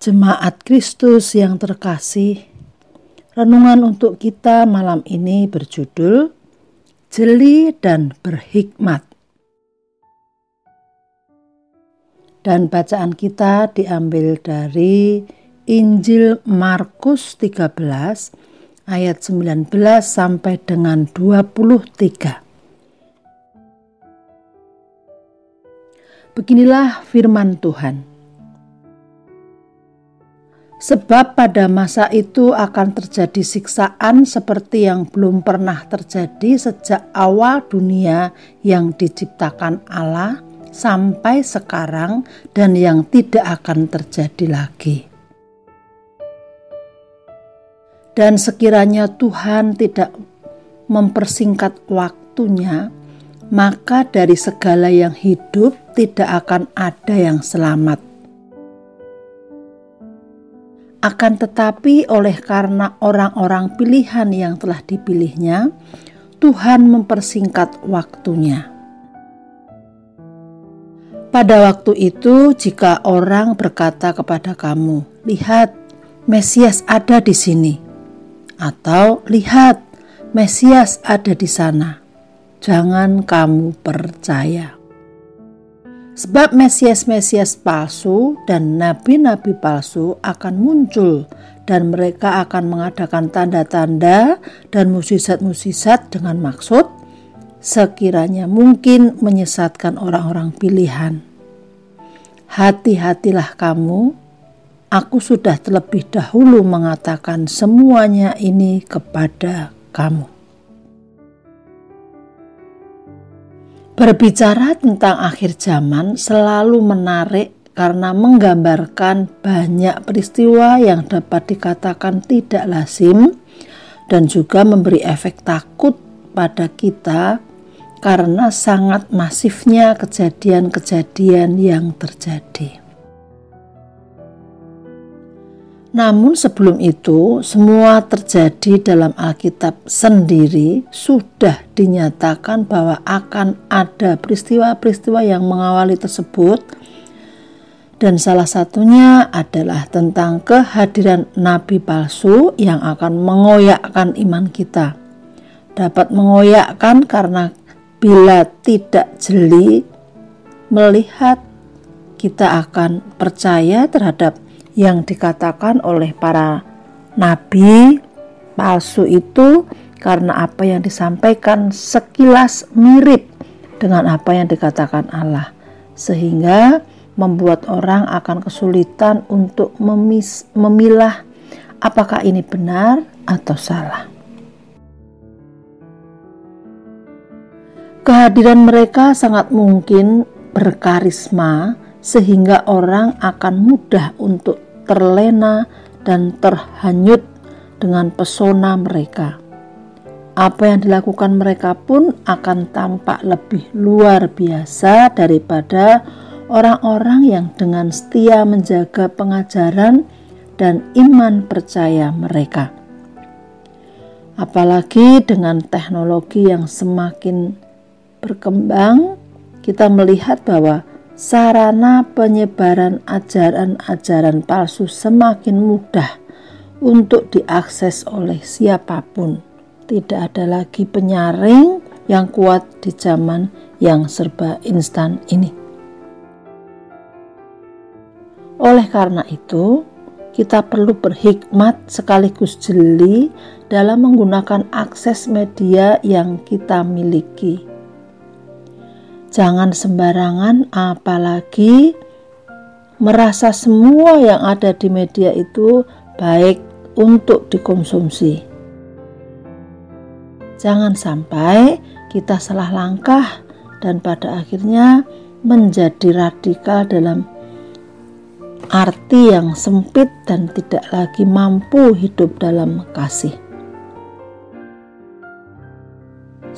Jemaat Kristus yang terkasih, renungan untuk kita malam ini berjudul Jeli dan Berhikmat. Dan bacaan kita diambil dari Injil Markus 13 ayat 19 sampai dengan 23. Beginilah firman Tuhan. Sebab pada masa itu akan terjadi siksaan seperti yang belum pernah terjadi sejak awal dunia yang diciptakan Allah sampai sekarang dan yang tidak akan terjadi lagi. Dan sekiranya Tuhan tidak mempersingkat waktunya, maka dari segala yang hidup tidak akan ada yang selamat akan tetapi, oleh karena orang-orang pilihan yang telah dipilihnya, Tuhan mempersingkat waktunya. Pada waktu itu, jika orang berkata kepada kamu, "Lihat, Mesias ada di sini," atau "Lihat, Mesias ada di sana," jangan kamu percaya. Sebab Mesias-Mesias palsu dan nabi-nabi palsu akan muncul dan mereka akan mengadakan tanda-tanda dan musisat-musisat dengan maksud sekiranya mungkin menyesatkan orang-orang pilihan. Hati-hatilah kamu, aku sudah terlebih dahulu mengatakan semuanya ini kepada kamu. Berbicara tentang akhir zaman selalu menarik karena menggambarkan banyak peristiwa yang dapat dikatakan tidak lazim dan juga memberi efek takut pada kita karena sangat masifnya kejadian-kejadian yang terjadi. Namun sebelum itu semua terjadi dalam Alkitab sendiri sudah dinyatakan bahwa akan ada peristiwa-peristiwa yang mengawali tersebut dan salah satunya adalah tentang kehadiran nabi palsu yang akan mengoyakkan iman kita. Dapat mengoyakkan karena bila tidak jeli melihat kita akan percaya terhadap yang dikatakan oleh para nabi palsu itu karena apa yang disampaikan sekilas mirip dengan apa yang dikatakan Allah sehingga membuat orang akan kesulitan untuk memis memilah apakah ini benar atau salah. Kehadiran mereka sangat mungkin berkarisma sehingga orang akan mudah untuk terlena dan terhanyut dengan pesona mereka. Apa yang dilakukan mereka pun akan tampak lebih luar biasa daripada orang-orang yang dengan setia menjaga pengajaran dan iman percaya mereka. Apalagi dengan teknologi yang semakin berkembang, kita melihat bahwa sarana penyebaran ajaran-ajaran palsu semakin mudah untuk diakses oleh siapa pun. Tidak ada lagi penyaring yang kuat di zaman yang serba instan ini. Oleh karena itu, kita perlu berhikmat sekaligus jeli dalam menggunakan akses media yang kita miliki Jangan sembarangan, apalagi merasa semua yang ada di media itu baik untuk dikonsumsi. Jangan sampai kita salah langkah dan pada akhirnya menjadi radikal dalam arti yang sempit dan tidak lagi mampu hidup dalam kasih.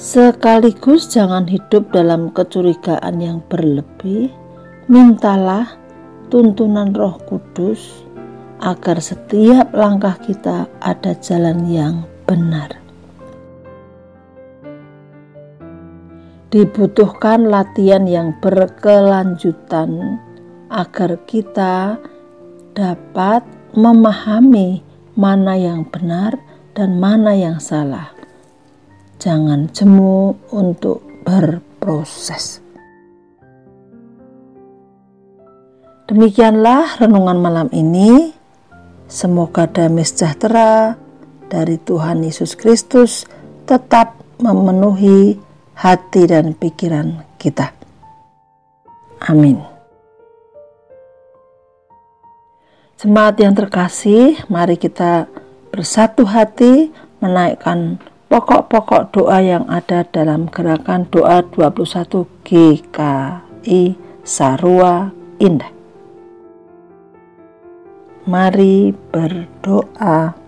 Sekaligus jangan hidup dalam kecurigaan yang berlebih. Mintalah tuntunan Roh Kudus agar setiap langkah kita ada jalan yang benar. Dibutuhkan latihan yang berkelanjutan agar kita dapat memahami mana yang benar dan mana yang salah. Jangan jemu untuk berproses. Demikianlah renungan malam ini. Semoga damai sejahtera dari Tuhan Yesus Kristus tetap memenuhi hati dan pikiran kita. Amin. Jemaat yang terkasih, mari kita bersatu hati menaikkan pokok-pokok doa yang ada dalam gerakan doa 21 GKI Sarua Indah. Mari berdoa.